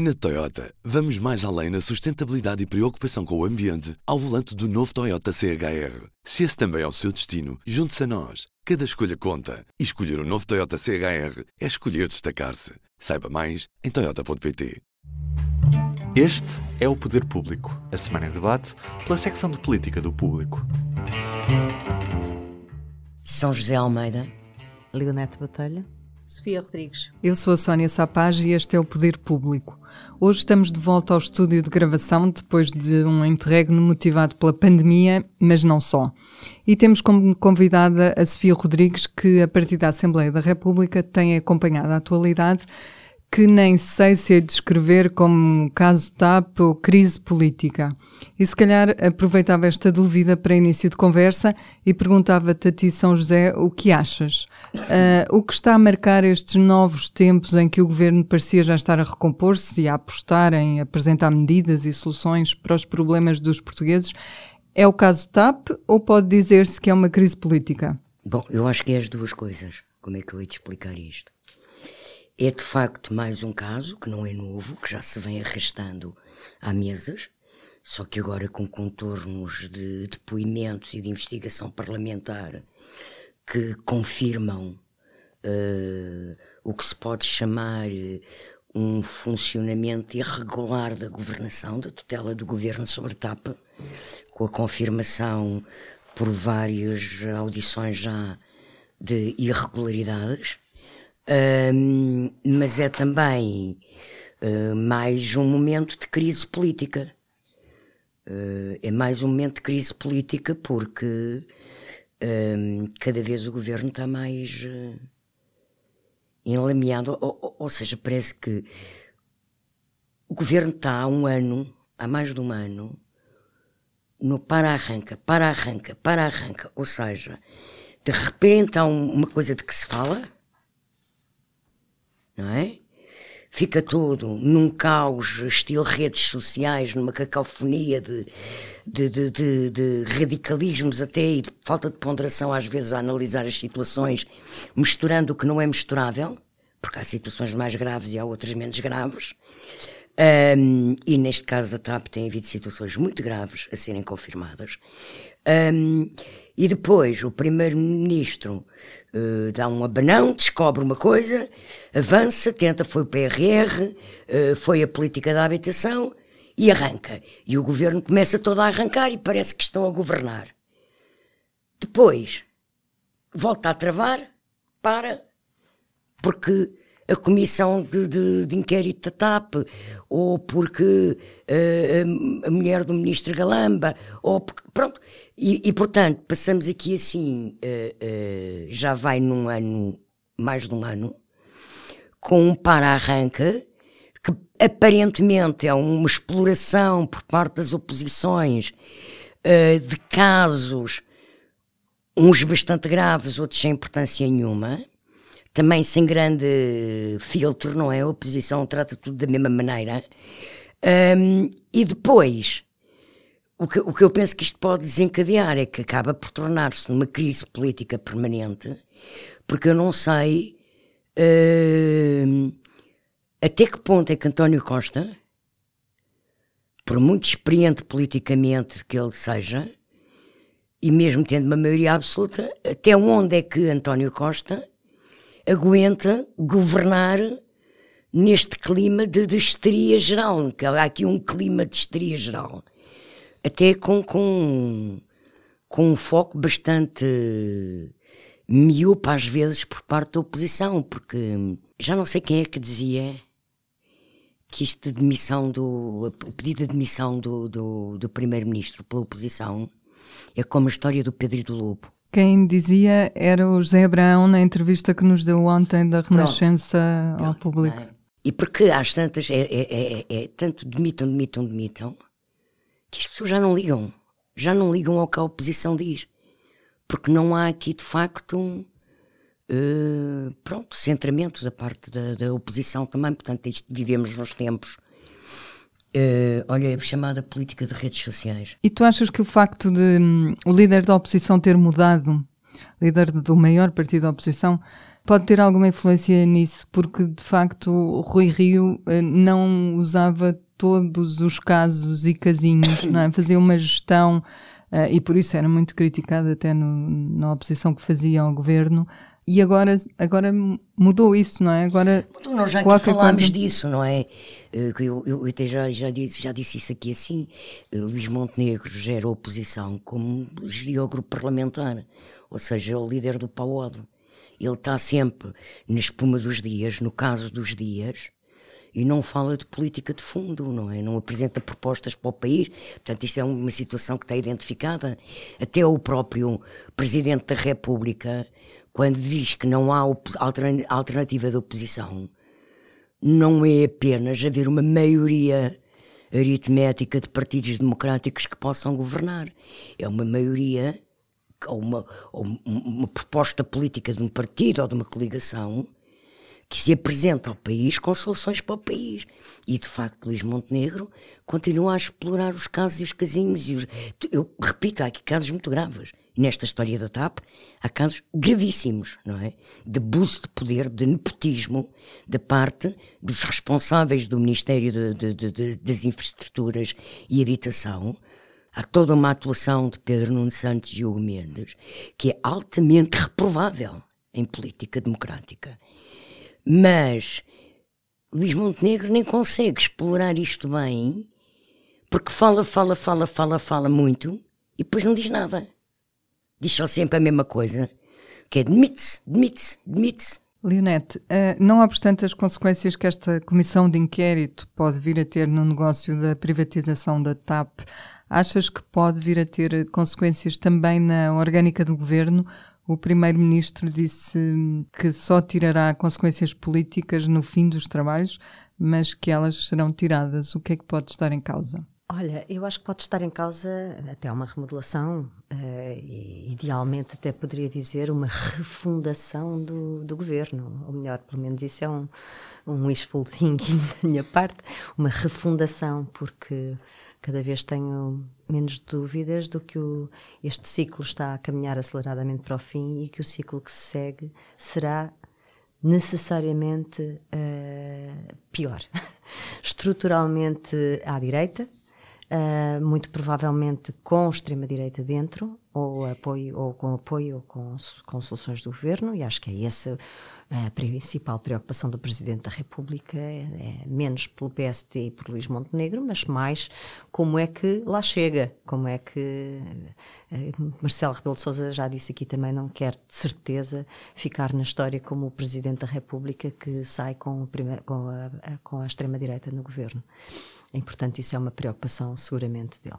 Na Toyota, vamos mais além na sustentabilidade e preocupação com o ambiente ao volante do novo Toyota CHR. Se esse também é o seu destino, junte-se a nós. Cada escolha conta. E escolher o um novo Toyota CHR é escolher destacar-se. Saiba mais em Toyota.pt. Este é o Poder Público, a semana em debate pela secção de política do público. São José Almeida, Leonete Batalha. Sofia Rodrigues. Eu sou a Sónia Sapaz e este é o Poder Público. Hoje estamos de volta ao estúdio de gravação depois de um interregno motivado pela pandemia, mas não só. E temos como convidada a Sofia Rodrigues, que a partir da Assembleia da República tem acompanhado a atualidade que nem sei se é descrever como caso TAP ou crise política. E se calhar aproveitava esta dúvida para início de conversa e perguntava-te a ti, São José, o que achas? Uh, o que está a marcar estes novos tempos em que o governo parecia já estar a recompor-se e a apostar em apresentar medidas e soluções para os problemas dos portugueses é o caso TAP ou pode dizer-se que é uma crise política? Bom, eu acho que é as duas coisas. Como é que eu ia te explicar isto? É de facto mais um caso que não é novo, que já se vem arrastando há meses, só que agora com contornos de depoimentos e de investigação parlamentar que confirmam uh, o que se pode chamar eh, um funcionamento irregular da governação, da tutela do governo sobre TAP, com a confirmação por várias audições já de irregularidades mas é também uh, mais um momento de crise política. Uh, é mais um momento de crise política porque cada vez o governo está mais uh, enlameado, ou, ou, seja, parece que o governo está há um ano, há mais de um ano, no para-arranca, para-arranca, para-arranca, ou seja, de repente há um, uma coisa de que se fala não é? Fica tudo num caos, estilo redes sociais, numa cacofonia de, de, de, de, de radicalismos até e de falta de ponderação às vezes a analisar as situações, misturando o que não é misturável, porque há situações mais graves e há outras menos graves. Um, e neste caso da TAP tem havido situações muito graves a serem confirmadas. Um, e depois o primeiro-ministro uh, dá um abanão, descobre uma coisa, avança, tenta, foi o PRR, uh, eh, foi a política da habitação e arranca. E o governo começa todo a arrancar e parece que estão a governar. Depois volta a travar, para, porque a comissão de, de, de inquérito da TAP, ou porque uh, a mulher do ministro Galamba, ou porque, pronto, e, e, portanto, passamos aqui assim, uh, uh, já vai num ano, mais de um ano, com um para-arranca, que aparentemente é uma exploração por parte das oposições uh, de casos, uns bastante graves, outros sem importância nenhuma, também sem grande filtro, não é? A oposição trata tudo da mesma maneira. Um, e depois o que, o que eu penso que isto pode desencadear é que acaba por tornar-se numa crise política permanente, porque eu não sei uh, até que ponto é que António Costa, por muito experiente politicamente que ele seja, e mesmo tendo uma maioria absoluta, até onde é que António Costa aguenta governar neste clima de, de histeria geral, há aqui um clima de histeria geral até com, com, com um foco bastante miúpa às vezes por parte da oposição, porque já não sei quem é que dizia que isto de demissão do. o pedido de demissão do, do, do primeiro-ministro pela oposição é como a história do Pedro e do Lobo. Quem dizia era o José Abraão na entrevista que nos deu ontem da Renascença pronto, ao público. É? E porque às tantas é, é, é, é tanto demitam, demitam, demitam, que as pessoas já não ligam. Já não ligam ao que a oposição diz. Porque não há aqui, de facto, um, uh, pronto, centramento da parte da, da, oposição também. Portanto, isto, vivemos nos tempos. Uh, olha, a chamada política de redes sociais. E tu achas que o facto de um, o líder da oposição ter mudado, líder do maior partido da oposição, pode ter alguma influência nisso, porque de facto Rui Rio uh, não usava todos os casos e casinhos, não é? fazia uma gestão Uh, e por isso era muito criticado até no, na oposição que fazia ao governo. E agora, agora mudou isso, não é? Agora nós já aqui falámos coisa... disso, não é? Eh, eu, eu até já, já, disse, já disse isso aqui assim. Eh, Luís Montenegro gera a oposição como geria o grupo parlamentar, ou seja, o líder do PAOD. Ele está sempre na espuma dos dias, no caso dos dias, e não fala de política de fundo, não é? Não apresenta propostas para o país. Portanto, isto é uma situação que está identificada. Até o próprio Presidente da República, quando diz que não há alternativa de oposição, não é apenas haver uma maioria aritmética de partidos democráticos que possam governar. É uma maioria ou uma, ou uma proposta política de um partido ou de uma coligação que se apresenta ao país com soluções para o país. E, de facto, Luís Montenegro continua a explorar os casos e os casinhos. E os... Eu repito, há aqui casos muito graves. Nesta história da TAP, há casos gravíssimos, não é? De abuso de poder, de nepotismo, da parte dos responsáveis do Ministério de, de, de, das Infraestruturas e Habitação. Há toda uma atuação de Pedro Nuno Santos e Hugo Mendes que é altamente reprovável em política democrática. Mas Luís Montenegro nem consegue explorar isto bem, porque fala, fala, fala, fala, fala muito e depois não diz nada. Diz só sempre a mesma coisa, que é demite-se, demite-se, demite-se. Leonete, eh, não obstante as consequências que esta comissão de inquérito pode vir a ter no negócio da privatização da TAP, achas que pode vir a ter consequências também na orgânica do governo? O primeiro-ministro disse que só tirará consequências políticas no fim dos trabalhos, mas que elas serão tiradas. O que é que pode estar em causa? Olha, eu acho que pode estar em causa até uma remodelação, uh, idealmente até poderia dizer uma refundação do, do governo, ou melhor, pelo menos isso é um, um wishful thinking da minha parte, uma refundação, porque cada vez tenho menos dúvidas do que o, este ciclo está a caminhar aceleradamente para o fim e que o ciclo que se segue será necessariamente uh, pior. Estruturalmente à direita, uh, muito provavelmente com extrema-direita dentro, ou, apoio, ou com apoio ou com, com soluções do governo, e acho que é essa a principal preocupação do Presidente da República, é, é menos pelo PSD e por Luís Montenegro, mas mais como é que lá chega, como é que eh, Marcelo Rebelo de Sousa já disse aqui também, não quer de certeza ficar na história como o Presidente da República que sai com, com a, com a extrema-direita no governo. E, portanto, isso é uma preocupação seguramente dele.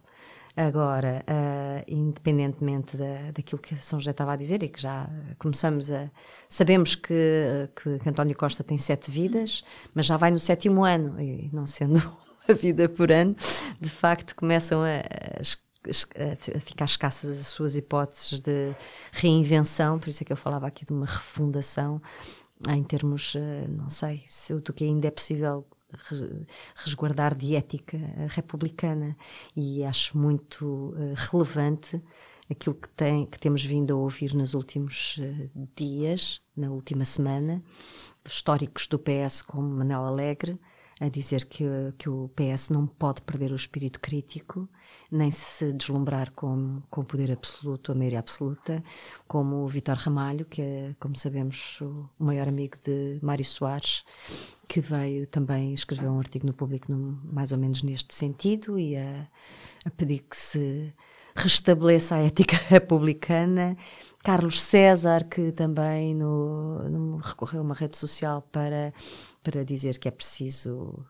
Agora, uh, independentemente da, daquilo que São José estava a dizer e que já começamos a. Sabemos que, que, que, António Costa tem sete vidas, mas já vai no sétimo ano, e não sendo uma vida por ano, de facto começam a, a, a ficar escassas as suas hipóteses de reinvenção, por isso é que eu falava aqui de uma refundação em termos, ah, não sei, se o que ainda é possível resguardar de ética republicana. E acho muito uh, relevante aquilo que, tem, que temos vindo a ouvir nos últimos uh, dias, na última semana, históricos do PS como Manela Alegre, a dizer que, que o PS não pode perder o espírito crítico, nem se deslumbrar com, o poder absoluto, a maioria absoluta, como o Vitor Ramalho, que é, como sabemos, o maior amigo de Mário Soares, que veio também escrever um artigo no público no, mais ou menos neste sentido e a, a pedir que se restabeleça a ética republicana. Carlos César, que também no, no, recorreu a uma rede social para para dizer que é preciso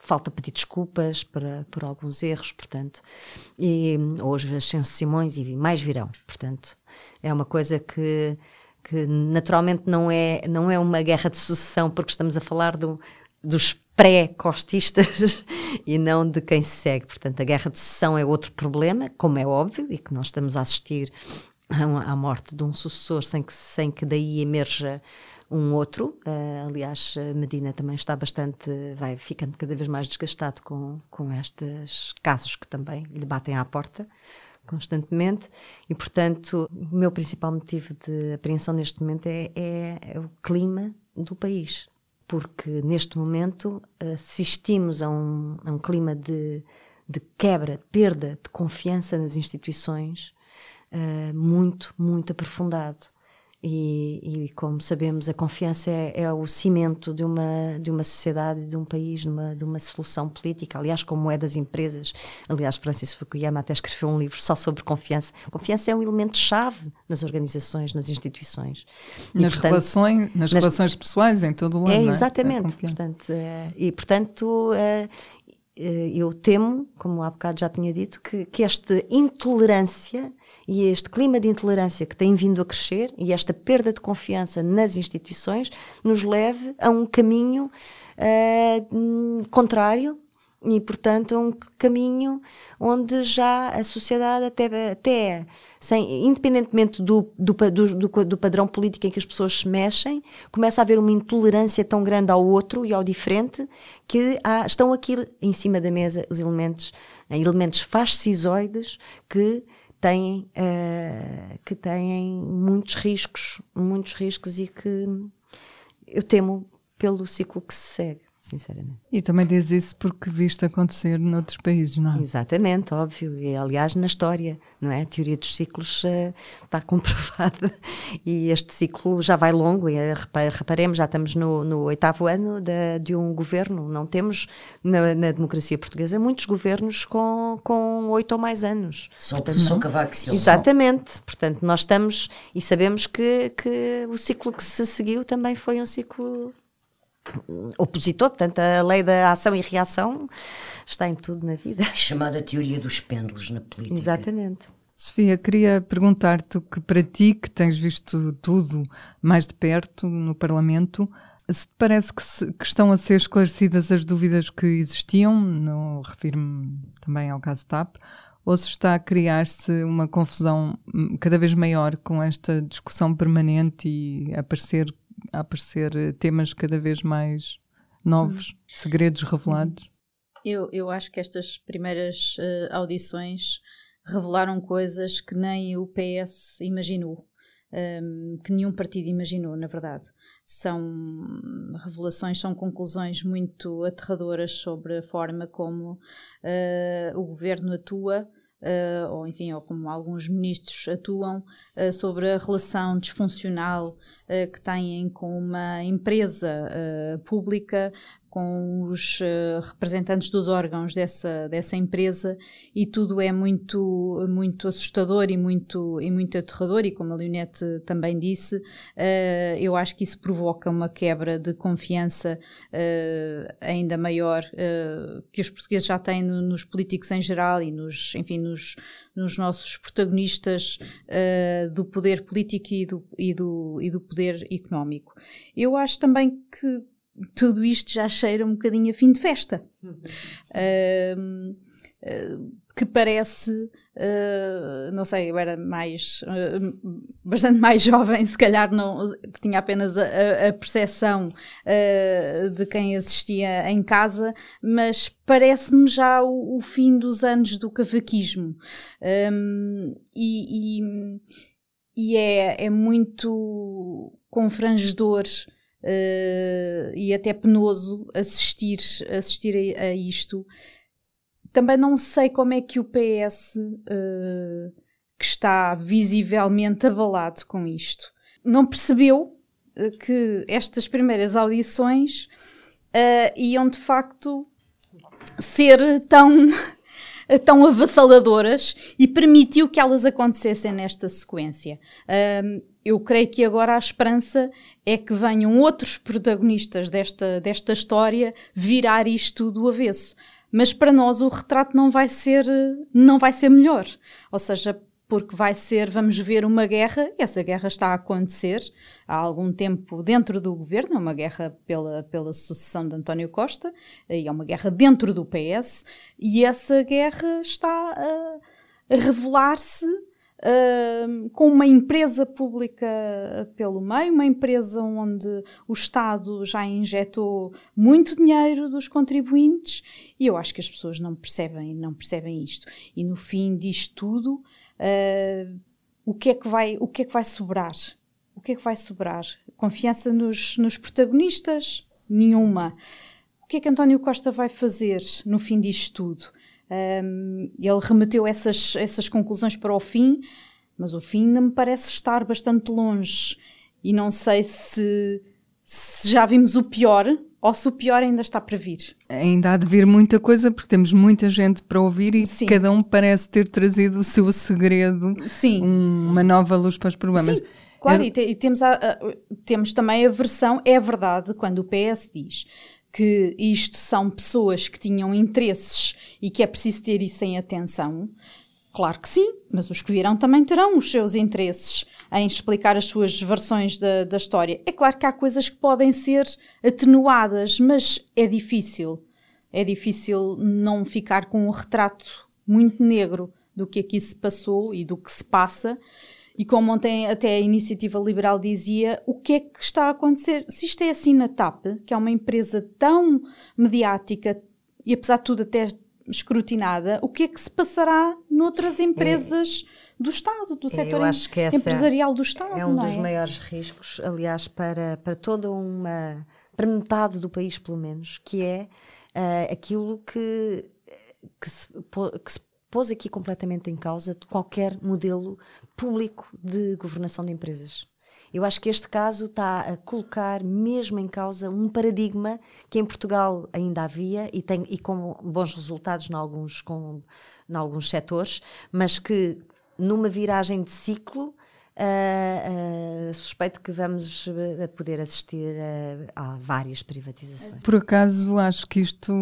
falta pedir desculpas para, por alguns erros, portanto, e hoje as Simões e mais virão, portanto, é uma coisa que, que naturalmente não é, não é uma guerra de sucessão, porque estamos a falar do, dos pré-costistas e não de quem se segue. Portanto, a guerra de sucessão é outro problema, como é óbvio, e que nós estamos a assistir à morte de um sucessor sem que, sem que daí emerja um outro. Uh, aliás, Medina também está bastante, vai ficando cada vez mais desgastado com, com estes casos que também lhe batem à porta, constantemente e, portanto, o meu principal motivo de apreensão neste momento é, é, é o clima do país. Porque neste momento assistimos a um, a um clima de, de quebra, perda de confiança nas instituições uh, muito, muito aprofundado. E, e, como sabemos, a confiança é, é, o cimento de uma, de uma sociedade, de um país, numa, de uma solução política. Aliás, como é das empresas. Aliás, Francis Fukuyama até escreveu um livro só sobre confiança. Confiança é um elemento-chave nas organizações, nas instituições. E, nas portanto, relações, nas, nas, relações pessoais, em todo o lado. É, exatamente. É? Portanto, é, e, portanto, é, é, eu temo, como há bocado já tinha dito, que, que esta intolerância e este clima de intolerância que tem vindo a crescer e esta perda de confiança nas instituições nos leve a um caminho uh, contrário e, portanto, a um caminho onde já a sociedade, até, até sem, independentemente do, do, do, do, padrão político em que as pessoas se mexem, começa a haver uma intolerância tão grande ao outro e ao diferente que há, estão aqui em cima da mesa os elementos, elementos fascisoides que têm, uh, que têm muitos riscos, muitos riscos e que eu temo pelo ciclo que se segue sinceramente. E também diz isso porque viste acontecer noutros países, não é? Exatamente, óbvio. E aliás, na história, não é? A teoria dos ciclos uh, está comprovada e este ciclo já vai longo. E uh, reparemos, já estamos no, no oitavo ano de, de, um governo. Não temos na, na, democracia portuguesa muitos governos com, com oito ou mais anos. Só, Portanto, só Cavaco. Exatamente. Portanto, nós estamos e sabemos que, que o ciclo que se seguiu também foi um ciclo opositor, portanto, a lei da ação e reação está em tudo na vida. Chamada teoria dos pêndulos na política. Exatamente. Sofia, queria perguntar-te que para ti, que tens visto tudo mais de perto no Parlamento, se te parece que, se, que estão a ser esclarecidas as dúvidas que existiam, refiro-me também ao caso TAP, ou se está a criar-se uma confusão hum, cada vez maior com esta discussão permanente e aparecer a aparecer eh, temas cada vez mais novos, hum. segredos revelados? Eu, eu acho que estas primeiras uh, audições revelaram coisas que nem o PS imaginou, um, que nenhum partido imaginou, na verdade. São revelações, são conclusões muito aterradoras sobre a forma como uh, o governo atua uh, ou enfim, ou como alguns ministros atuam, uh, sobre a relação disfuncional uh, que têm com uma empresa pública com os uh, representantes dos órgãos dessa, dessa empresa e tudo é muito, muito assustador e muito, e muito aterrador e como a Leonete também disse, uh, eu acho que isso provoca uma quebra de confiança uh, ainda maior que os portugueses já têm no, nos políticos em geral e nos, enfim, nos, nos nossos protagonistas do poder político e do, e, do, e do poder económico. Eu acho também que tudo isto já cheira um bocadinho a fim de festa. Uh, uh, que parece, uh, não sei, eu era mais, uh, bastante mais jovem, se calhar não, tinha apenas a, a percepção uh, de quem assistia em casa, mas parece-me já o, o, fim dos anos do cavaquismo. Um, e, e, e é, é muito confrangedor uh, e até penoso assistir, assistir a, a, isto. Também não sei como é que o PS, uh, eh, que está visivelmente abalado com isto, não percebeu eh, que estas primeiras audições uh, iam de facto ser tão tão avassaladoras e permitiu que elas acontecessem nesta sequência. Eu creio que agora a esperança é que venham outros protagonistas desta, desta história virar isto do avesso. Mas para nós o retrato não vai ser, não vai ser melhor. Ou seja, porque vai ser, vamos ver, uma guerra, e essa guerra está a acontecer há algum tempo dentro do governo, é uma guerra pela, pela sucessão de António Costa, e é uma guerra dentro do PS, e essa guerra está a, a revelar-se Com uma empresa pública pelo meio, uma empresa onde o Estado já injetou muito dinheiro dos contribuintes e eu acho que as pessoas não percebem, não percebem isto. E no fim disto tudo, uh, o, que é que vai, o que é que vai sobrar? O que é que vai sobrar? Confiança nos, nos protagonistas? Nenhuma. O que é que António Costa vai fazer no fim disto tudo? Um, ele remeteu essas, essas conclusões para o fim, mas o fim ainda me parece estar bastante longe. E não sei se, se já vimos o pior ou se o pior ainda está para vir. Ainda há de vir muita coisa porque temos muita gente para ouvir e Sim. cada um parece ter trazido o seu segredo, Sim. uma nova luz para os problemas. Sim. Claro, e, te, e temos, a, a, temos também a versão, é verdade, quando o PS diz que isto são pessoas que tinham interesses e que é preciso ter isso em atenção. Claro que sim, mas os que virão também terão os seus interesses em explicar as suas versões da, da história. É claro que há coisas que podem ser atenuadas, mas é difícil. É difícil não ficar com um retrato muito negro do que aqui se passou e do que se passa. E como ontem até a Iniciativa Liberal dizia, o que é que está a acontecer? Se isto é assim na TAP, que é uma empresa tão mediática e apesar de tudo até escrutinada, o que é que se passará noutras empresas do Estado, do setor empresarial do Estado? É um dos é? maiores riscos, aliás, para, para toda uma. para metade do país, pelo menos, que é uh, aquilo que, que, se, que se pôs aqui completamente em causa qualquer modelo público de governação de empresas. Eu acho que este caso está a colocar mesmo em causa um paradigma que em Portugal ainda havia e, tem, e com bons resultados em alguns, com, em alguns setores, mas que numa viragem de ciclo Uh, uh, suspeito que vamos uh, poder assistir a, várias privatizações. Por acaso, acho que isto,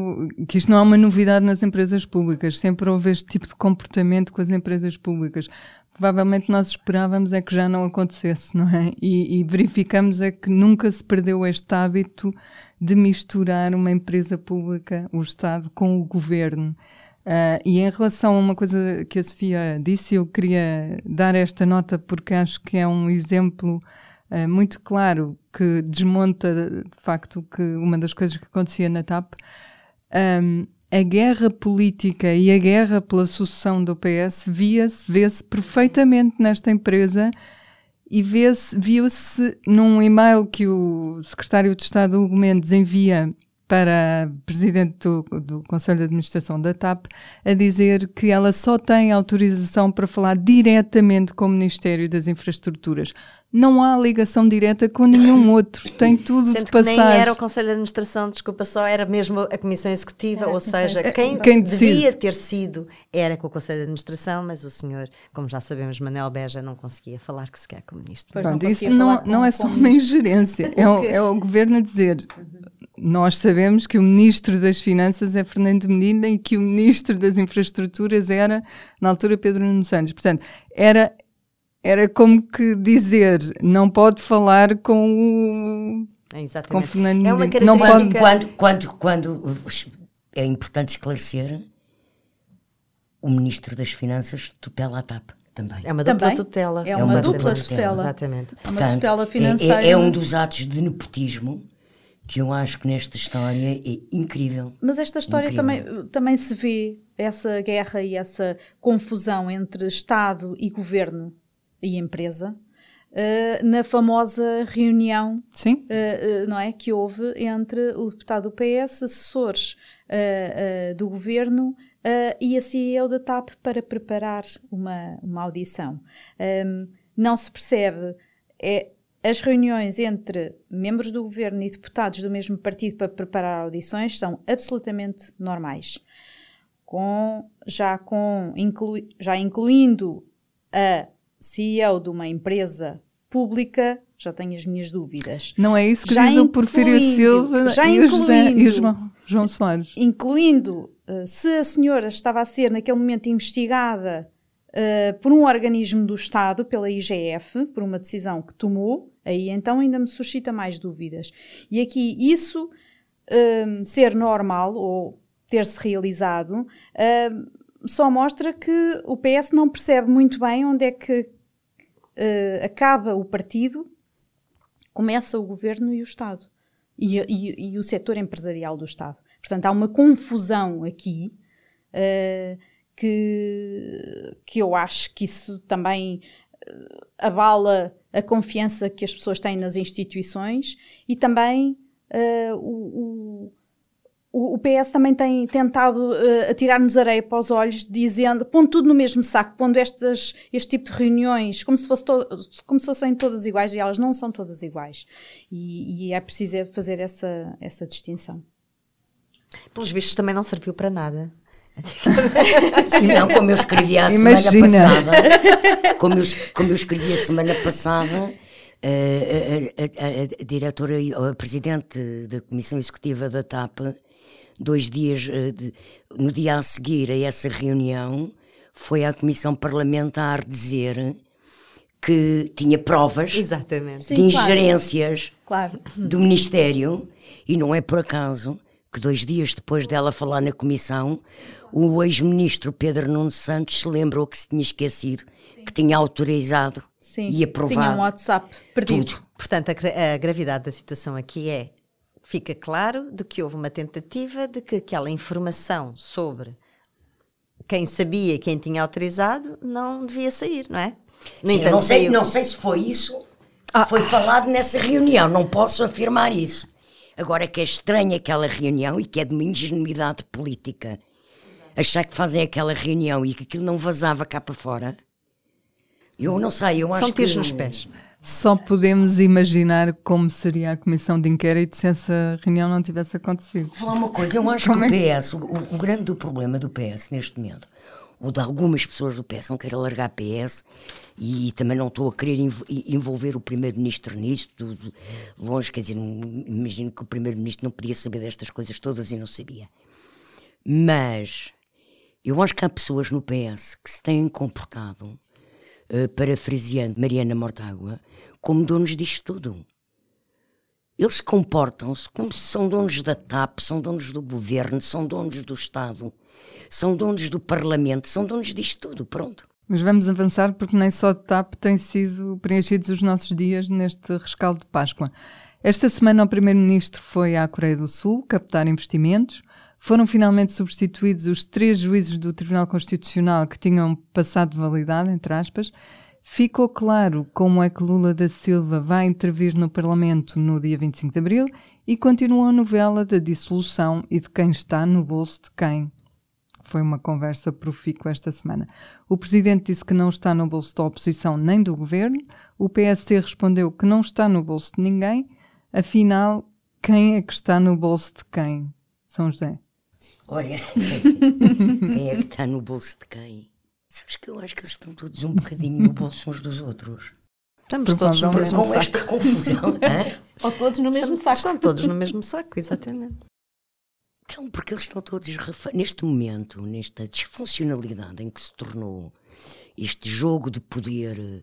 que isto não é uma novidade nas empresas públicas. Sempre houve este tipo de comportamento com as empresas públicas. Provavelmente nós esperávamos é que já não acontecesse, não é? E, e verificamos é que nunca se perdeu este hábito de misturar uma empresa pública, o Estado, com o governo. Uh, e em relação a uma coisa que a Sofia disse, eu queria dar esta nota porque acho que é um exemplo uh, muito claro que desmonta de facto que uma das coisas que acontecia na TAP. Um, a guerra política e a guerra pela sucessão do PS via-se, vê-se perfeitamente nesta empresa e viu-se num e-mail que o secretário de Estado Hugo Mendes envia para a presidente do, do, Conselho de Administração da TAP a dizer que ela só tem autorização para falar diretamente com o Ministério das Infraestruturas. Não há ligação direta com nenhum outro, tem tudo Sendo de passar. Que nem era o Conselho de Administração, desculpa só, era mesmo a Comissão Executiva, era ou seja, quem, quem devia ter sido era com o Conselho de Administração, mas o senhor, como já sabemos, Manel Beja não conseguia falar que sequer com o Ministro. Pronto, não isso não, não é só uma ingerência, é o, é o Governo a dizer nós sabemos que o Ministro das Finanças é Fernando Medina e que o Ministro das Infraestruturas era, na altura, Pedro Nuno Santos. Portanto, era, era como que dizer, não pode falar com o. É, com Fernando é uma não pode... quando, quando, quando é importante esclarecer, o Ministro das Finanças tutela a TAP. Também. É uma dupla tutela. É uma, é uma dupla tutela. tutela. Exatamente. Portanto, uma tutela financeira. É, é, é um dos atos de nepotismo que eu acho que nesta história é incrível. Mas esta história também, também se vê essa guerra e essa confusão entre Estado e governo e empresa uh, na famosa reunião. Uh, uh, não é, que houve entre o deputado do PS, assessores do governo e a CEO da TAP para preparar uma, uma audição. Um, não se percebe. É, as reuniões entre membros do governo e deputados do mesmo partido para preparar audições são absolutamente normais. Com, já, com, inclu, já incluindo a CEO de uma empresa pública, já tenho as minhas dúvidas. Não é isso que já diz o Porfírio Silva já e o, José, e o João, João Soares. Incluindo uh, se a senhora estava a ser naquele momento investigada uh, por um organismo do Estado, pela IGF, por uma decisão que tomou, Aí então ainda me suscita mais dúvidas. E aqui isso um, ser normal ou ter-se realizado um, só mostra que o PS não percebe muito bem onde é que uh, acaba o partido, começa o governo e o Estado. E, e, e, o setor empresarial do Estado. Portanto, há uma confusão aqui uh, que, que eu acho que isso também uh, abala a confiança que as pessoas têm nas instituições e também uh, o, o, o, PS também tem tentado uh, atirar-nos areia para os olhos, dizendo, pondo tudo no mesmo saco, pondo estas, este tipo de reuniões como se, fosse to, como se fossem todas iguais e elas não são todas iguais. E, e é preciso fazer essa, essa distinção. Pelos vistos também não serviu para nada. Sim, não, como eu escrevi a semana passada, como eu, como eu escrevi a semana passada, a, a, a, a, diretora, a presidente da Comissão Executiva da TAP, dois dias, eh, de, no dia a seguir a essa reunião, foi à Comissão Parlamentar dizer que tinha provas Exatamente. de Sim, ingerências claro. do Ministério, e não é por acaso que dois dias depois dela falar na Comissão, o ex-ministro Pedro Nuno Santos se lembrou que se tinha esquecido, Sim. que tinha autorizado Sim. e aprovado. Tinha um WhatsApp perdido. Tudo. Portanto, a, a gravidade da situação aqui é fica claro de que houve uma tentativa de que aquela informação sobre quem sabia quem tinha autorizado não devia sair, não é? Sim, não, sei, não sei se foi isso. Ah. Foi falado nessa reunião, não posso afirmar isso. Agora que é estranha aquela reunião e que é de uma ingenuidade política achar que fazem aquela reunião e que aquilo não vazava cá para fora. Eu não sei, eu acho São que... São nos pés. Só podemos imaginar como seria a comissão de inquérito se essa reunião não tivesse acontecido. Vou falar uma coisa, eu acho como que o PS, o, o grande do problema do PS neste momento, ou de algumas pessoas do PS, não quero alargar PS e, e também não estou a querer envolver o Primeiro-Ministro nisto, longe, quer dizer, imagino que o Primeiro-Ministro não podia saber destas coisas todas e não sabia. Mas eu acho que há pessoas no PS que se têm comportado, parafraseando Mariana Mortágua, como donos disto tudo. Eles comportam-se como se são donos da TAP, são donos do governo, são donos do Estado, são donos do Parlamento, são donos disto tudo, pronto. Mas vamos avançar porque nem só de TAP têm sido preenchidos os nossos dias neste rescaldo de Páscoa. Esta semana o Primeiro-Ministro foi à Coreia do Sul captar investimentos foram finalmente substituídos os três juízes do Tribunal Constitucional que tinham passado de validade, entre aspas. Ficou claro como é que Lula da Silva vai intervir no Parlamento no dia 25 de abril e continua a novela da dissolução e de quem está no bolso de quem. Foi uma conversa profícua esta semana. O presidente disse que não está no bolso da oposição nem do governo. O PSC respondeu que não está no bolso de ninguém. Afinal, quem é que está no bolso de quem? São José. Olha, quem é que está no bolso de quem? Sabes que eu acho que eles estão todos um bocadinho no bolso uns dos outros. Estamos todos no mesmo com saco. esta confusão. Ou todos no mesmo Estamos, saco. Estão todos no mesmo saco, exatamente. Então, porque eles estão todos neste momento, nesta disfuncionalidade em que se tornou este jogo de poder eh,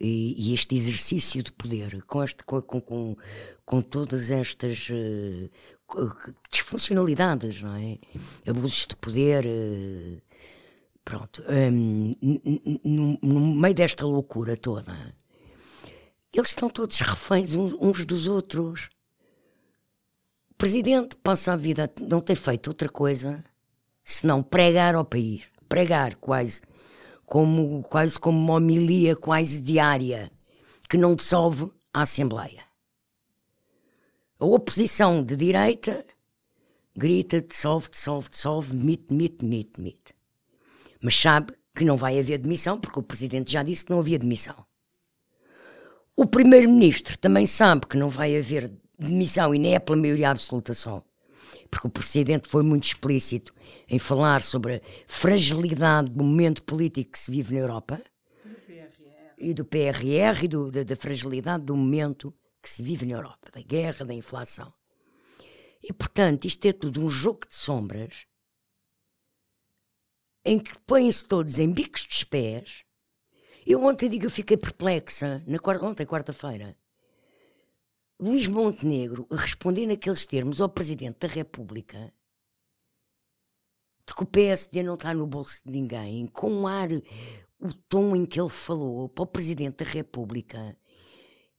e, e este exercício de poder, com, este, com, com, com todas estas uh, disfuncionalidades, não é? Abusos de poder. Uh, pronto. Um, no, meio desta loucura toda, eles estão todos reféns uns, uns dos outros. O presidente passa a vida não ter feito outra coisa senão pregar ao país. Pregar quase como, quase como uma homilia quase diária que não dissolve a Assembleia. A oposição de direita grita, dissolve, dissolve, dissolve, demite, demite, demite, demite. Mas sabe que não vai haver demissão, porque o Presidente já disse que não havia demissão. O Primeiro-Ministro também sabe que não vai haver demissão e nem é pela maioria absoluta só, porque o Presidente foi muito explícito em falar sobre a fragilidade do momento político que se vive na Europa e do PRR e do, da, da fragilidade do momento que se vive na Europa, da guerra, da inflação. E, portanto, isto é tudo um jogo de sombras em que põem-se todos em bicos dos pés. Eu ontem digo, eu fiquei perplexa, na quarta, ontem, quarta-feira. Luís Montenegro responder naqueles termos ao Presidente da República de que o PSD não está no bolso de ninguém, com um ar, o tom em que ele falou para o Presidente da República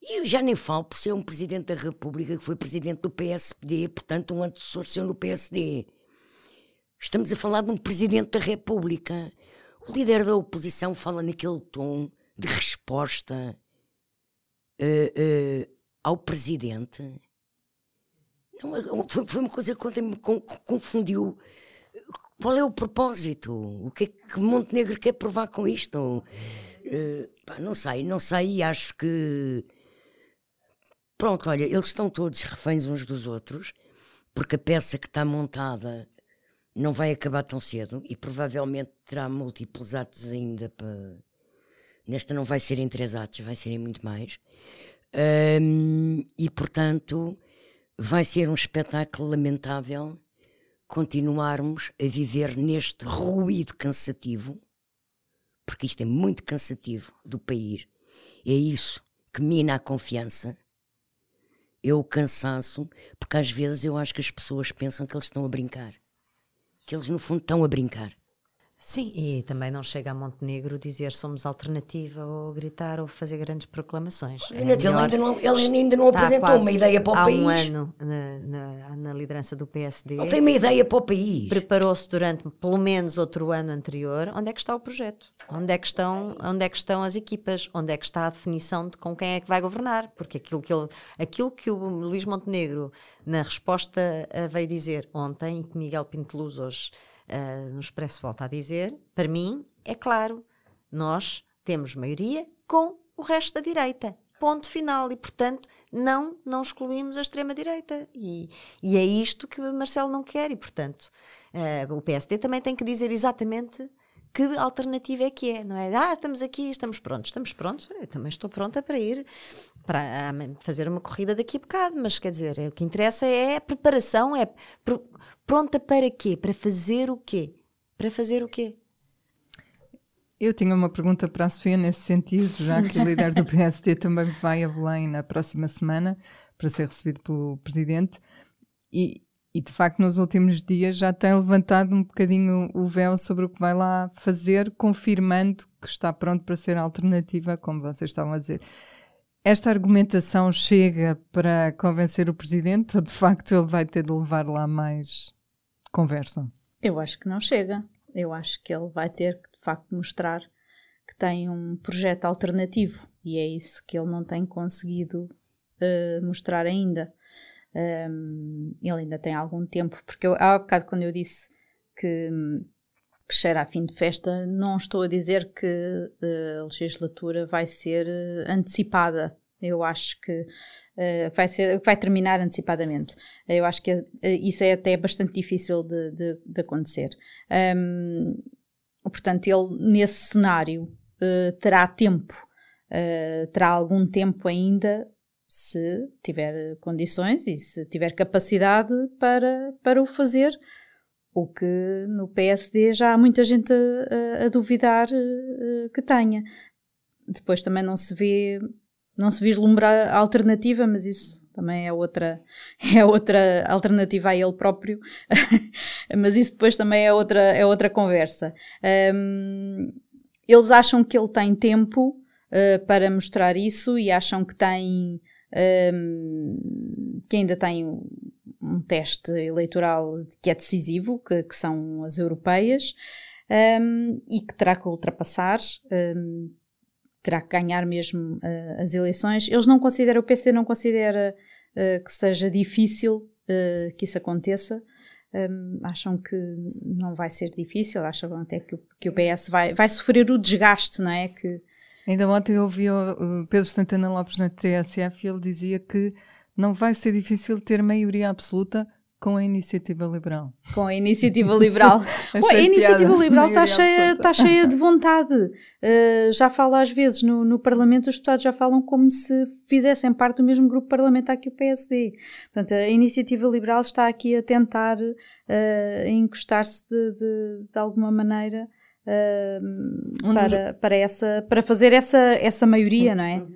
e eu já nem falo por ser um presidente da República que foi presidente do PSD, portanto, um antecessor seu no PSD. Estamos a falar de um presidente da República. O líder da oposição fala naquele tom de resposta uh, uh, ao presidente. Não, é, foi uma coisa que ontem me confundiu. Qual é o propósito? O que é que Montenegro quer provar com isto? Uh, pá, não sei, não sei. Acho que. Pronto, olha, eles estão todos reféns uns dos outros, porque a peça que está montada não vai acabar tão cedo e provavelmente terá múltiplos atos ainda para. Nesta não vai ser em três atos, vai ser em muito mais. Um, e portanto, vai ser um espetáculo lamentável continuarmos a viver neste ruído cansativo, porque isto é muito cansativo do país. É isso que mina a confiança. O cansaço, porque às vezes eu acho que as pessoas pensam que eles estão a brincar. Que eles, no fundo, estão a brincar. Sim, e também não chega a Montenegro dizer somos alternativa ou gritar ou fazer grandes proclamações. É ele, ainda não, ele ainda não apresentou uma ideia para o há país. Há um ano na, na, na, liderança do PSD. Ele tem uma ideia para o país. Preparou-se durante pelo menos outro ano anterior. Onde é que está o projeto? Onde é que estão, onde é que estão as equipas? Onde é que está a definição de com quem é que vai governar? Porque aquilo que, ele, aquilo que o Luís Montenegro, na resposta, veio dizer ontem e que Miguel Pinteluz hoje uh, no Expresso volta a dizer, para mim, é claro, nós temos maioria com o resto da direita. Ponto final. E, portanto, não, não excluímos a extrema-direita. E, e é isto que Marcelo não quer. E, portanto, uh, o PSD também tem que dizer exatamente que alternativa é que é, não é? Ah, estamos aqui, estamos prontos, estamos prontos, eu também estou pronta para ir para fazer uma corrida daqui a bocado, mas quer dizer, o que interessa é a preparação, é pronta para quê? Para fazer o quê? Para fazer o quê? Eu tinha uma pergunta para a Sofia nesse sentido, já que o líder do PSD também vai a Belém na próxima semana para ser recebido pelo Presidente. E, e de facto, nos últimos dias já tem levantado um bocadinho o véu sobre o que vai lá fazer, confirmando que está pronto para ser alternativa, como vocês estavam a dizer. Esta argumentação chega para convencer o presidente ou de facto ele vai ter de levar lá mais conversa? Eu acho que não chega. Eu acho que ele vai ter que de facto mostrar que tem um projeto alternativo e é isso que ele não tem conseguido uh, mostrar ainda. Um, ele ainda tem algum tempo, porque eu, há bocado quando eu disse que, que cheira a fim de festa, não estou a dizer que uh, a legislatura vai ser uh, antecipada. Eu acho que uh, vai, ser, vai terminar antecipadamente. Eu acho que isso é até bastante difícil de, de, de acontecer. Um, portanto, ele nesse cenário terá tempo, terá algum tempo ainda se tiver condições e se tiver capacidade para, para o fazer. O que no PSD já há muita gente a, a, duvidar uh, que tenha. Depois também não se vê, não se vislumbra a alternativa, mas isso também é outra, é outra alternativa a ele próprio. mas isso depois também é outra, é outra conversa. Um, eles acham que ele tem tempo uh, para mostrar isso e acham que tem um, que ainda tem um, um, teste eleitoral que é decisivo, que, que são as europeias, um, e que terá que ultrapassar, terá que ganhar mesmo uh, as eleições. Eles não consideram, o PC não considera uh, que seja difícil uh, que isso aconteça. Um, acham que não vai ser difícil, acham até que o, que o PS vai, vai sofrer o desgaste, não é? Que, Ainda ontem eu ouvi o Pedro Santana Lopes na TSF e ele dizia que não vai ser difícil ter maioria absoluta com a iniciativa liberal. Com a iniciativa liberal. Ué, a iniciativa liberal está cheia, está cheia de vontade. Uh, já fala às vezes no, no Parlamento, os deputados já falam como se fizessem parte do mesmo grupo parlamentar que o PSD. Portanto, a iniciativa liberal está aqui a tentar uh, encostar-se de, de, de alguma maneira uh, para, para, essa, para fazer essa, essa maioria, Sim. não é?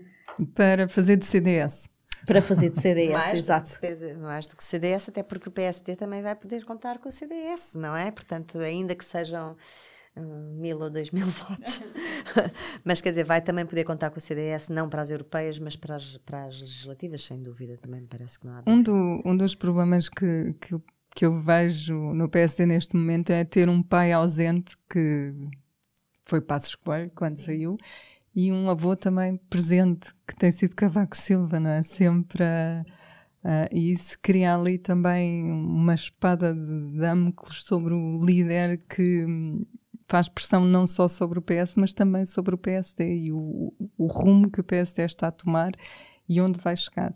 Para fazer de CDS. Para fazer de CDS, mais exato. Do que, mais do que CDS, até porque o PSD também vai poder contar com o CDS, não é? Portanto, ainda que sejam mil ou dois mil votos. mas quer dizer, vai também poder contar com o CDS, não para as europeias, mas para as, para as legislativas, sem dúvida, também me parece que não há. Um, do, um dos problemas que, que, que eu vejo no PSD neste momento é ter um pai ausente que foi Passos Coelho quando Sim. saiu e um avô também presente que tem sido Cavaco Silva, não é? Sempre a, a, e isso cria ali também uma espada de Damocles sobre o líder que faz pressão não só sobre o PS, mas também sobre o PSD e o, o rumo que o PSD está a tomar e onde vai chegar.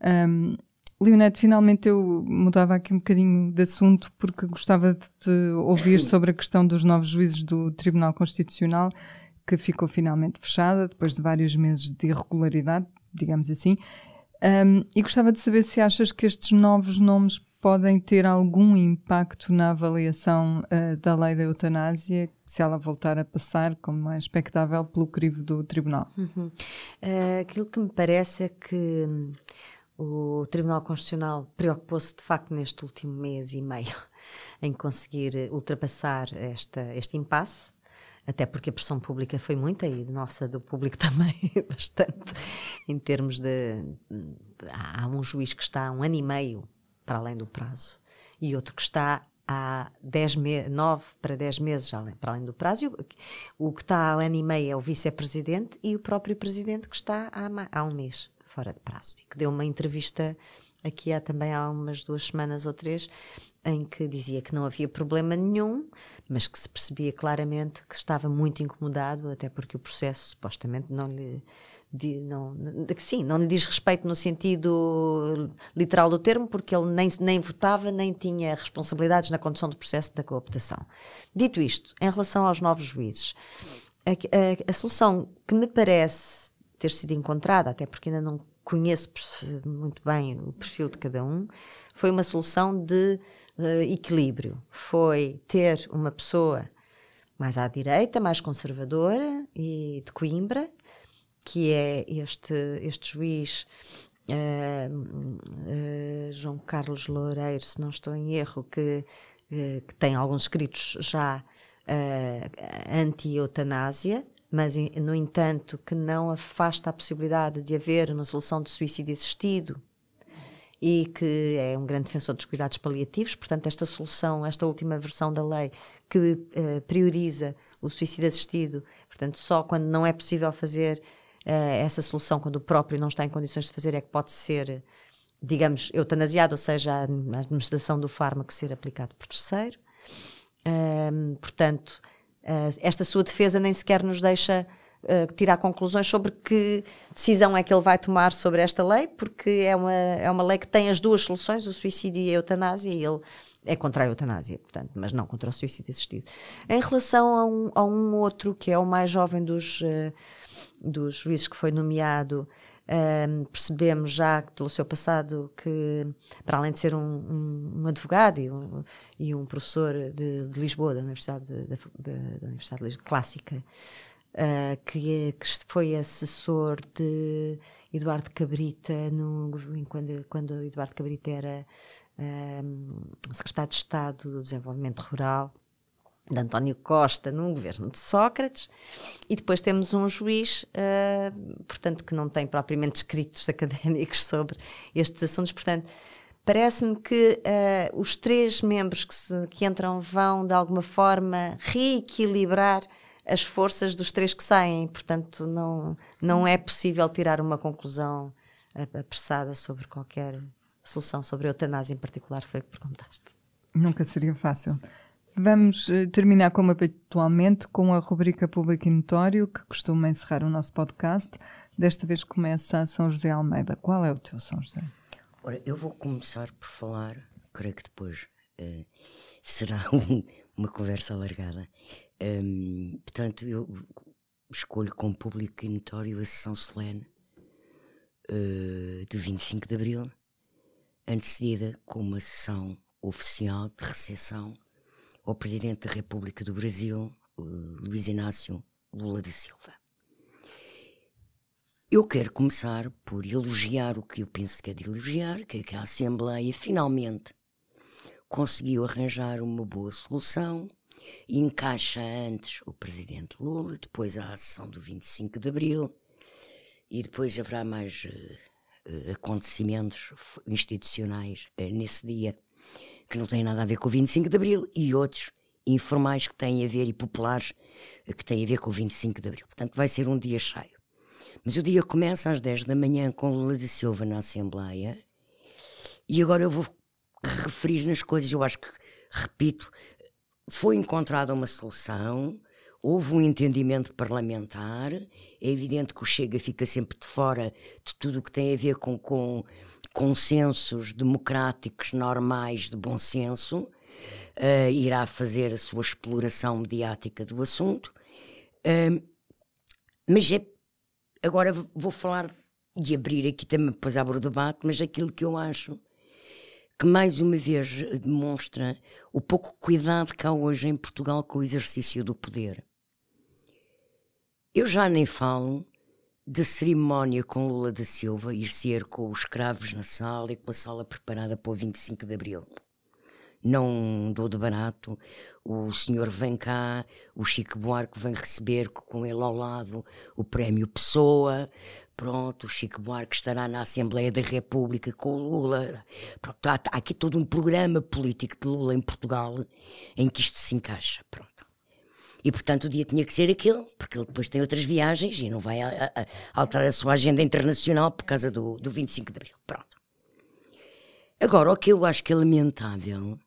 Um, Leonete, finalmente eu mudava aqui um bocadinho de assunto porque gostava de te ouvir sobre a questão dos novos juízes do Tribunal Constitucional que ficou finalmente fechada depois de vários meses de irregularidade, digamos assim. Um, e gostava de saber se achas que estes novos nomes podem ter algum impacto na avaliação uh, da lei da eutanásia, se ela voltar a passar, como é expectável, pelo crivo do Tribunal. Uhum. Uh, aquilo que me parece é que o Tribunal Constitucional preocupou-se de facto neste último mês e meio em conseguir ultrapassar esta, este impasse, até porque a pressão pública foi muita e nossa do público também bastante, em termos de. Há um juiz que está há um ano e meio para além do prazo e outro que está há 10 meses, 9 para 10 meses para além do prazo. O, o que está há um ano e meio é o vice-presidente e o próprio presidente que está há, há um mês fora de prazo. E que deu uma entrevista aqui há também há umas duas semanas ou três, em que dizia que não havia problema nenhum, mas que se percebia claramente que estava muito incomodado, até porque o processo supostamente não lhe de, não, de, sim, não lhe diz respeito no sentido literal do termo, porque ele nem, nem votava, nem tinha responsabilidades na condução do processo da cooptação. Dito isto, em relação aos novos juízes, a, a, a solução que me parece ter sido encontrada, até porque ainda não conheço muito bem o perfil de cada um, foi uma solução de uh, equilíbrio. Foi ter uma pessoa mais à direita, mais conservadora e de Coimbra, que é este, este juiz uh, uh, João Carlos Loureiro, se não estou em erro, que, que tem alguns escritos já anti-eutanásia mas, no entanto, que não afasta a possibilidade de haver uma solução de suicídio assistido e que é um grande defensor dos cuidados paliativos. Portanto, esta solução, esta última versão da lei que uh, prioriza o suicídio assistido, portanto, só quando não é possível fazer uh, essa solução, quando o próprio não está em condições de fazer, é que pode ser, digamos, eutanasiado, ou seja, a administração do fármaco ser aplicado por terceiro. Portanto, esta sua defesa nem sequer nos deixa uh, tirar conclusões sobre que decisão é que ele vai tomar sobre esta lei, porque é uma, é uma lei que tem as duas soluções, o suicídio e a eutanásia, e ele é contra a eutanásia, portanto, mas não contra o suicídio assistido. Em relação a um, a um outro, que é o mais jovem dos, uh, dos juízes que foi nomeado, um, percebemos já pelo seu passado que, para além de ser um, um, um advogado e um, e um professor de, de, Lisboa, da Universidade, de, de, da Universidade de Lisboa, Clássica, uh, que, é, que, foi assessor de Eduardo Cabrita no, quando, quando Eduardo Cabrita era secretário de Estado do Desenvolvimento Rural de António Costa num governo de Sócrates, e depois temos um juiz, uh, portanto, que não tem propriamente escritos académicos sobre estes assuntos, portanto, parece-me que uh, os três membros que, se, que entram vão, de alguma forma, reequilibrar as forças dos três que saem, portanto, não, não é possível tirar uma conclusão apressada sobre qualquer solução, sobre a eutanásia em particular, foi o que perguntaste. Nunca seria fácil. Vamos eh, terminar como habitualmente com a rubrica Público e Notório, que costuma encerrar o nosso podcast. Desta vez começa São José Almeida. Qual é o teu São José? Ora, eu vou começar por falar, creio que depois uh, será um, uma conversa alargada. Um, portanto, eu escolho como público e notório a sessão solene uh, do 25 de Abril, antecedida com uma sessão oficial de recepção ao Presidente da República do Brasil, Luiz Inácio Lula da Silva. Eu quero começar por elogiar o que eu penso que é de elogiar, que é que a Assembleia finalmente conseguiu arranjar uma boa solução encaixa antes o Presidente Lula, depois a sessão do 25 de Abril e depois haverá mais uh, acontecimentos institucionais uh, nesse dia que não têm nada a ver com o 25 de Abril, e outros informais que têm a ver, e populares, que têm a ver com o 25 de Abril. Portanto, vai ser um dia cheio. Mas o dia começa às 10 da manhã com Lula de Silva na Assembleia, e agora eu vou referir nas coisas, eu acho que, repito, foi encontrada uma solução, houve um entendimento parlamentar, é evidente que o Chega fica sempre de fora de tudo o que tem a ver com, com consensos democráticos normais de bom senso, uh, irá fazer a sua exploração mediática do assunto. Uh, mas é, agora vou falar e abrir aqui também, depois abro o debate, mas aquilo que eu acho que mais uma vez demonstra o pouco cuidado que há hoje em Portugal com o exercício do poder. Eu já nem falo de cerimónia com Lula da Silva ir ser com os escravos na sala e com a sala preparada para o 25 de Abril. Não dou de barato, o senhor vem cá, o Chico Buarque vem receber com ele ao lado o prémio Pessoa, Pronto, o Chico Buarque estará na Assembleia da República com o Lula. Pronto, há, há, aqui todo um programa político de Lula em Portugal em que isto se encaixa. Pronto. E portanto o dia tinha que ser aquele, porque ele depois tem outras viagens e não vai a, a, a alterar a sua agenda internacional por causa do, do 25 de Abril. Pronto. Agora, o que eu acho que é lamentável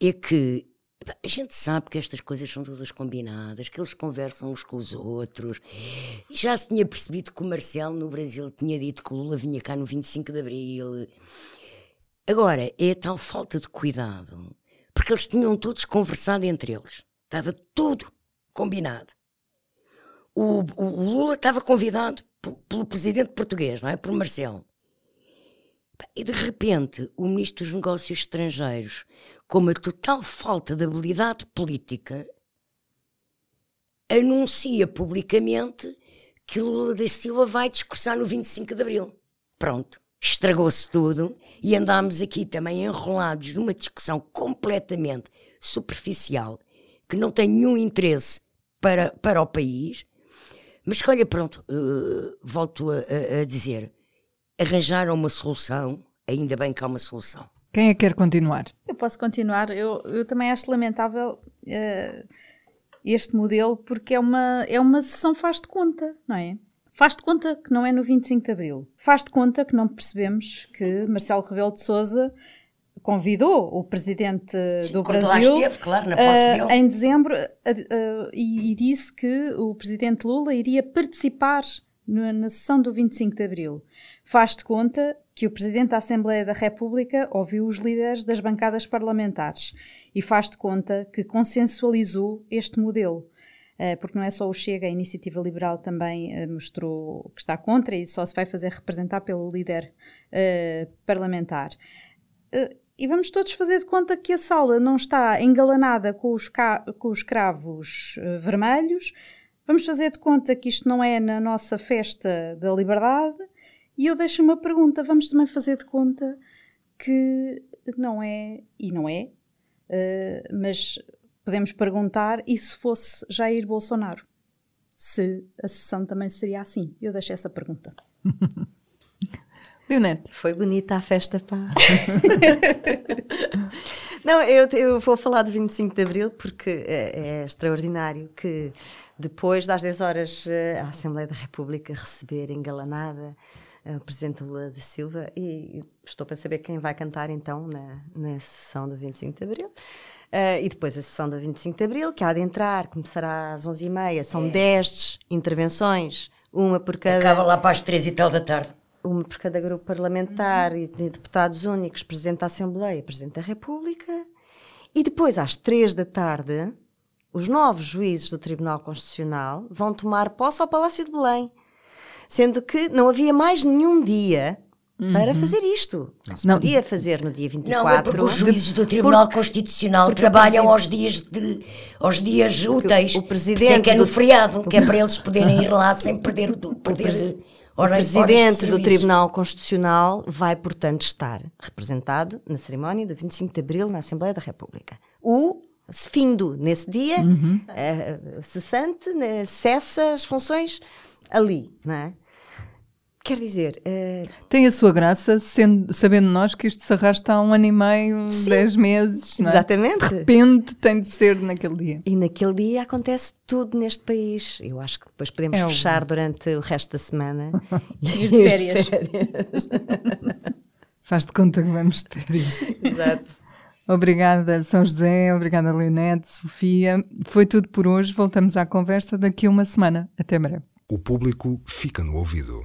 é que a gente sabe que estas coisas são todas combinadas, que eles conversam uns com os outros. Já se tinha percebido que o Marcelo no Brasil tinha dito que o Lula vinha cá no 25 de Abril. Agora, é a tal falta de cuidado, porque eles tinham todos conversado entre eles. Estava tudo combinado. O, o, o Lula estava convidado pelo presidente português, não é? Por Marcelo. E de repente, o ministro dos Negócios Estrangeiros com uma total falta de habilidade política, anuncia publicamente que Lula da Silva vai discursar no 25 de Abril. Pronto, estragou-se tudo e andámos aqui também enrolados numa discussão completamente superficial, que não tem nenhum interesse para, para o país. Mas que, olha, pronto, uh, volto a, a, dizer, arranjaram uma solução, ainda bem que há uma solução. Quem é que quer continuar? Eu posso continuar. Eu, eu também acho lamentável uh, este modelo porque é uma, é uma sessão faz de conta, não é? Faz de conta que não é no 25 de Abril. Faz de conta que não percebemos que Marcelo Rebelo de Sousa convidou o presidente Sim, do Brasil esteve, claro, uh, em dezembro uh, e, e, disse que o presidente Lula iria participar na, na sessão do 25 de Abril. Faz de conta que o Presidente da Assembleia da República ouviu os líderes das bancadas parlamentares e faz de conta que consensualizou este modelo. Eh, porque não é só o Chega, a Iniciativa Liberal também eh, mostrou que está contra e só se vai fazer representar pelo líder parlamentar. E vamos todos fazer de conta que a sala não está engalanada com os, com os cravos uh, vermelhos. Vamos fazer de conta que isto não é na nossa festa da liberdade e eu deixo uma pergunta: vamos também fazer de conta que não é, e não é, uh, mas podemos perguntar: e se fosse Jair Bolsonaro? Se a sessão também seria assim? Eu deixo essa pergunta. Leonete. Foi bonita a festa, pá. Não, eu, eu, vou falar do 25 de Abril porque é, é, extraordinário que depois das 10 horas eh, a Assembleia da República receber engalanada eh, o Presidente Lula da Silva, e estou para saber quem vai cantar então na, na sessão do 25 de Abril. Uh, e depois a sessão do 25 de Abril, que há de entrar, começará às 11h30, são é. 10 intervenções, uma por cada. Acaba lá para as 3 e tal da tarde. Uma por cada grupo parlamentar uhum. e de deputados únicos, Presidente da Assembleia, Presidente da República. E depois, às 3 da tarde, os novos juízes do Tribunal Constitucional vão tomar posse ao Palácio de Belém sendo que não havia mais nenhum dia uhum. para fazer isto. Não se não. podia fazer no dia 24. Não, é porque os juízes do Tribunal porque, Constitucional porque trabalham aos dias, de, aos dias úteis. O presidente é que é no feriado, que é para eles poderem ir lá sem perder, perder o presidente do Tribunal Constitucional vai, portanto, estar representado na cerimónia do 25 de Abril na Assembleia da República. O findo nesse dia, uhum. uh, cessante, né, cessa as funções ali, não é? Quer dizer. Uh... Tem a sua graça, sendo, sabendo nós que isto se arrasta há um ano e meio, Sim, dez meses. É? Exatamente. De repente tem de ser naquele dia. E naquele dia acontece tudo neste país. Eu acho que depois podemos é fechar durante o resto da semana e ir de férias. férias. Faz de conta que vamos de férias. Exato. Obrigada, São José. Obrigada, Leonete, Sofia. Foi tudo por hoje. Voltamos à conversa daqui a uma semana. Até breve. O público fica no ouvido.